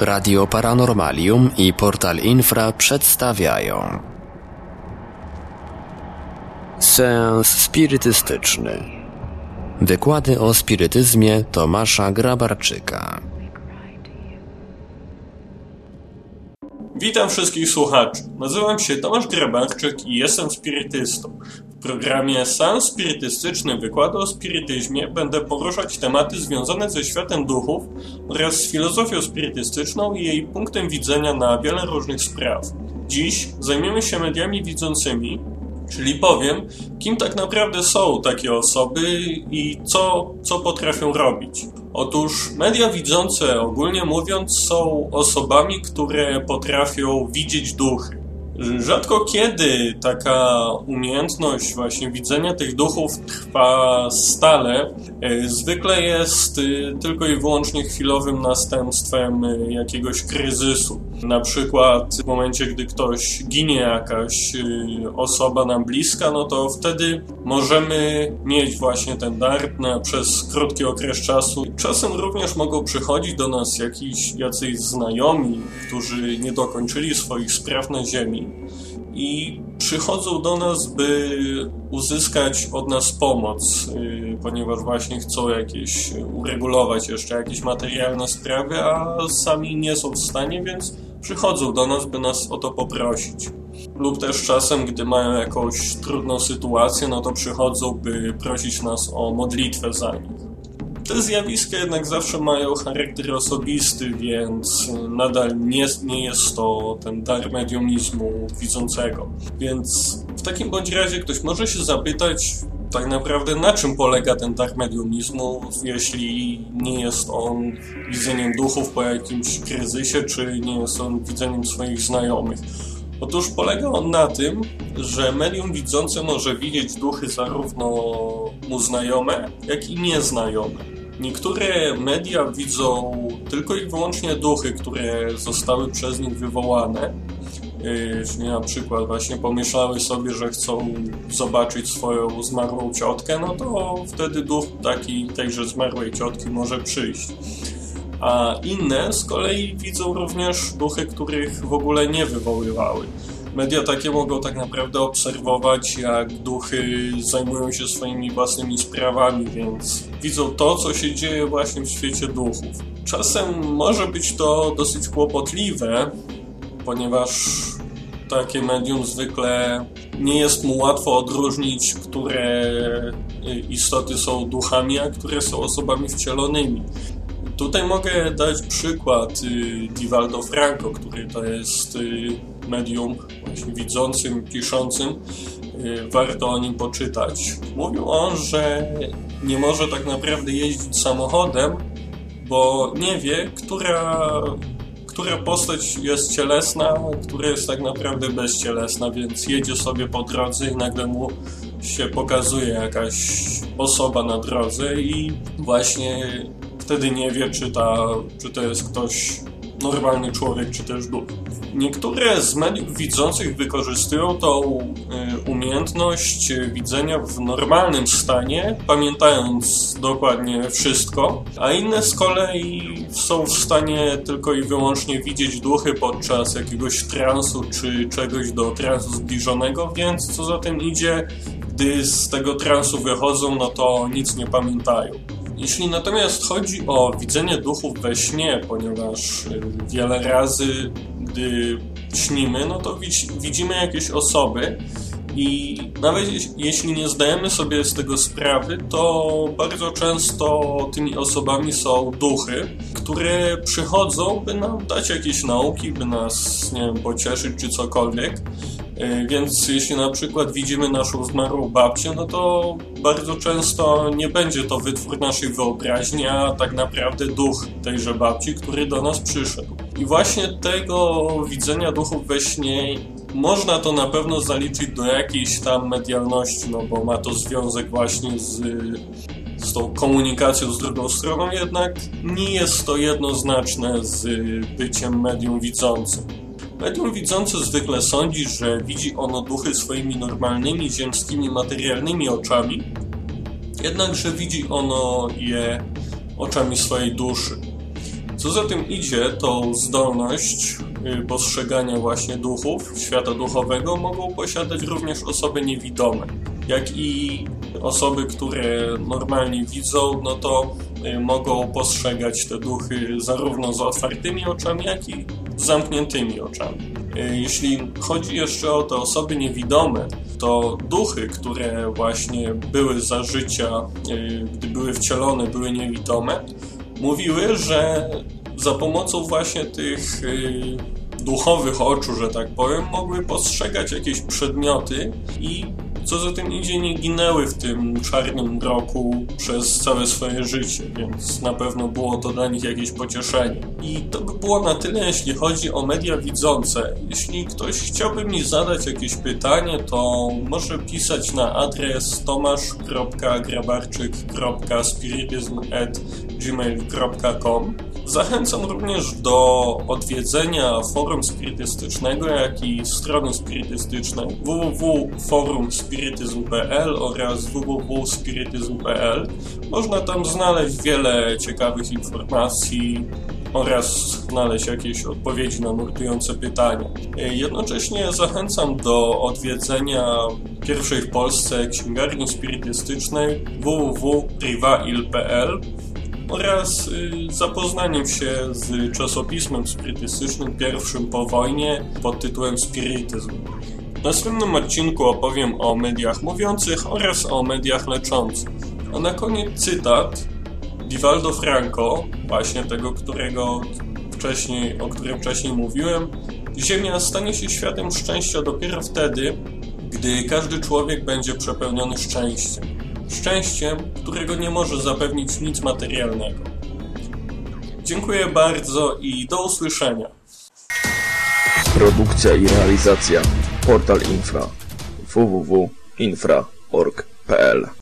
Radio Paranormalium i Portal Infra przedstawiają Seans spirytystyczny Wykłady o spirytyzmie Tomasza Grabarczyka Witam wszystkich słuchaczy. Nazywam się Tomasz Grabarczyk i jestem spirytystą. W programie Seans Spirytystyczny Wykłady o spirytyzmie będę poruszać tematy związane ze światem duchów oraz z filozofią spirytystyczną i jej punktem widzenia na wiele różnych spraw. Dziś zajmiemy się mediami widzącymi, czyli powiem, kim tak naprawdę są takie osoby i co, co potrafią robić. Otóż media widzące, ogólnie mówiąc, są osobami, które potrafią widzieć duchy. Rzadko kiedy taka umiejętność właśnie widzenia tych duchów trwa stale. E, zwykle jest e, tylko i wyłącznie chwilowym następstwem e, jakiegoś kryzysu. Na przykład w momencie, gdy ktoś ginie jakaś osoba nam bliska, no to wtedy możemy mieć właśnie ten dar na, przez krótki okres czasu. Czasem również mogą przychodzić do nas jakiś, jacyś znajomi, którzy nie dokończyli swoich spraw na ziemi i przychodzą do nas, by uzyskać od nas pomoc, y, ponieważ właśnie chcą jakieś uregulować jeszcze jakieś materialne sprawy, a sami nie są w stanie, więc przychodzą do nas, by nas o to poprosić. Lub też czasem, gdy mają jakąś trudną sytuację, no to przychodzą, by prosić nas o modlitwę za nich. Te zjawiska jednak zawsze mają charakter osobisty, więc nadal nie, nie jest to ten dar mediumizmu widzącego. Więc w takim bądź razie ktoś może się zapytać, tak naprawdę na czym polega ten dar mediumizmu, jeśli nie jest on widzeniem duchów po jakimś kryzysie, czy nie jest on widzeniem swoich znajomych. Otóż polega on na tym, że medium widzące może widzieć duchy zarówno mu znajome, jak i nieznajome. Niektóre media widzą tylko i wyłącznie duchy, które zostały przez nich wywołane. Czyli na przykład właśnie pomyślały sobie, że chcą zobaczyć swoją zmarłą ciotkę, no to wtedy duch taki tejże zmarłej ciotki może przyjść. A inne z kolei widzą również duchy, których w ogóle nie wywoływały. Media takie mogą tak naprawdę obserwować, jak duchy zajmują się swoimi własnymi sprawami, więc widzą to, co się dzieje właśnie w świecie duchów. Czasem może być to dosyć kłopotliwe, ponieważ takie medium zwykle nie jest mu łatwo odróżnić, które istoty są duchami, a które są osobami wcielonymi. Tutaj mogę dać przykład y, Divaldo Franco, który to jest y, medium właśnie widzącym, piszącym. Y, warto o nim poczytać. Mówił on, że nie może tak naprawdę jeździć samochodem, bo nie wie, która, która postać jest cielesna, która jest tak naprawdę bezcielesna, więc jedzie sobie po drodze i nagle mu się pokazuje jakaś osoba na drodze i właśnie wtedy nie wie, czy, ta, czy to jest ktoś normalny człowiek, czy też duch. Niektóre z mediów widzących wykorzystują tą y, umiejętność widzenia w normalnym stanie, pamiętając dokładnie wszystko, a inne z kolei są w stanie tylko i wyłącznie widzieć duchy podczas jakiegoś transu czy czegoś do transu zbliżonego, więc co za tym idzie, gdy z tego transu wychodzą, no to nic nie pamiętają. Jeśli natomiast chodzi o widzenie duchów we śnie, ponieważ y, wiele razy, gdy śnimy, no to widzimy jakieś osoby i nawet jeśli nie zdajemy sobie z tego sprawy, to bardzo często tymi osobami są duchy, które przychodzą, by nam dać jakieś nauki, by nas, nie wiem, pocieszyć czy cokolwiek. E, więc jeśli na przykład widzimy naszą zmarłą babcię, no to bardzo często nie będzie to wytwór naszej wyobraźni, a tak naprawdę duch tejże babci, który do nas przyszedł. I właśnie tego widzenia duchów we śnie można to na pewno zaliczyć do jakiejś tam medialności, no bo ma to związek właśnie z, z tą komunikacją z drugą stroną, jednak nie jest to jednoznaczne z byciem medium widzącym. Medium widzący zwykle sądzi, że widzi ono duchy swoimi normalnymi, ziemskimi, materialnymi oczami, jednakże widzi ono je oczami swojej duszy. Co za tym idzie, tą zdolność y, postrzegania właśnie duchów, świata duchowego mogą posiadać również osoby niewidome, jak i osoby, które normalnie widzą, no to y, mogą postrzegać te duchy zarówno z otwartymi oczami, jak i z zamkniętymi oczami. Y, jeśli chodzi jeszcze o te osoby niewidome, to duchy, które właśnie były za życia, gdy były wcielone, były niewidome, mówiły, że za pomocą właśnie tych y, duchowych oczu, że tak powiem, mogły postrzegać jakieś przedmioty i co za tym idzie, nie ginęły w tym czarnym mroku przez całe swoje życie, więc na pewno było to dla nich jakieś pocieszenie. I to by było na tyle, jeśli chodzi o media widzące. Jeśli ktoś chciałby mi zadać jakieś pytanie, to może pisać na adres tomasz.grabarczyk.spirityzm.gmail.com Zachęcam również do odwiedzenia forum spirytystycznego, jak i strony spirytystycznej www.forumspirityzm.pl oraz www.spirityzm.pl. Można tam znaleźć wiele ciekawych informacji oraz znaleźć jakieś odpowiedzi na nurtujące pytania. Jednocześnie zachęcam do odwiedzenia pierwszej w Polsce księgarni spirytystycznej www.rivail.pl oraz y, zapoznaniem się z czasopismem spirytystycznym pierwszym po wojnie pod tytułem Spirytyzm. W następnym odcinku opowiem o mediach mówiących oraz o mediach leczących. A na koniec cytat Vivaldo Franco, właśnie tego, którego wcześniej, o którym wcześniej mówiłem. Ziemia stanie się światem szczęścia dopiero wtedy, gdy każdy człowiek będzie przepełniony szczęściem szczęściem, którego nie może zapewnić nic materialnego. Dziękuję bardzo i do usłyszenia. Produkcja i realizacja Portal Infra www.infra.org.pl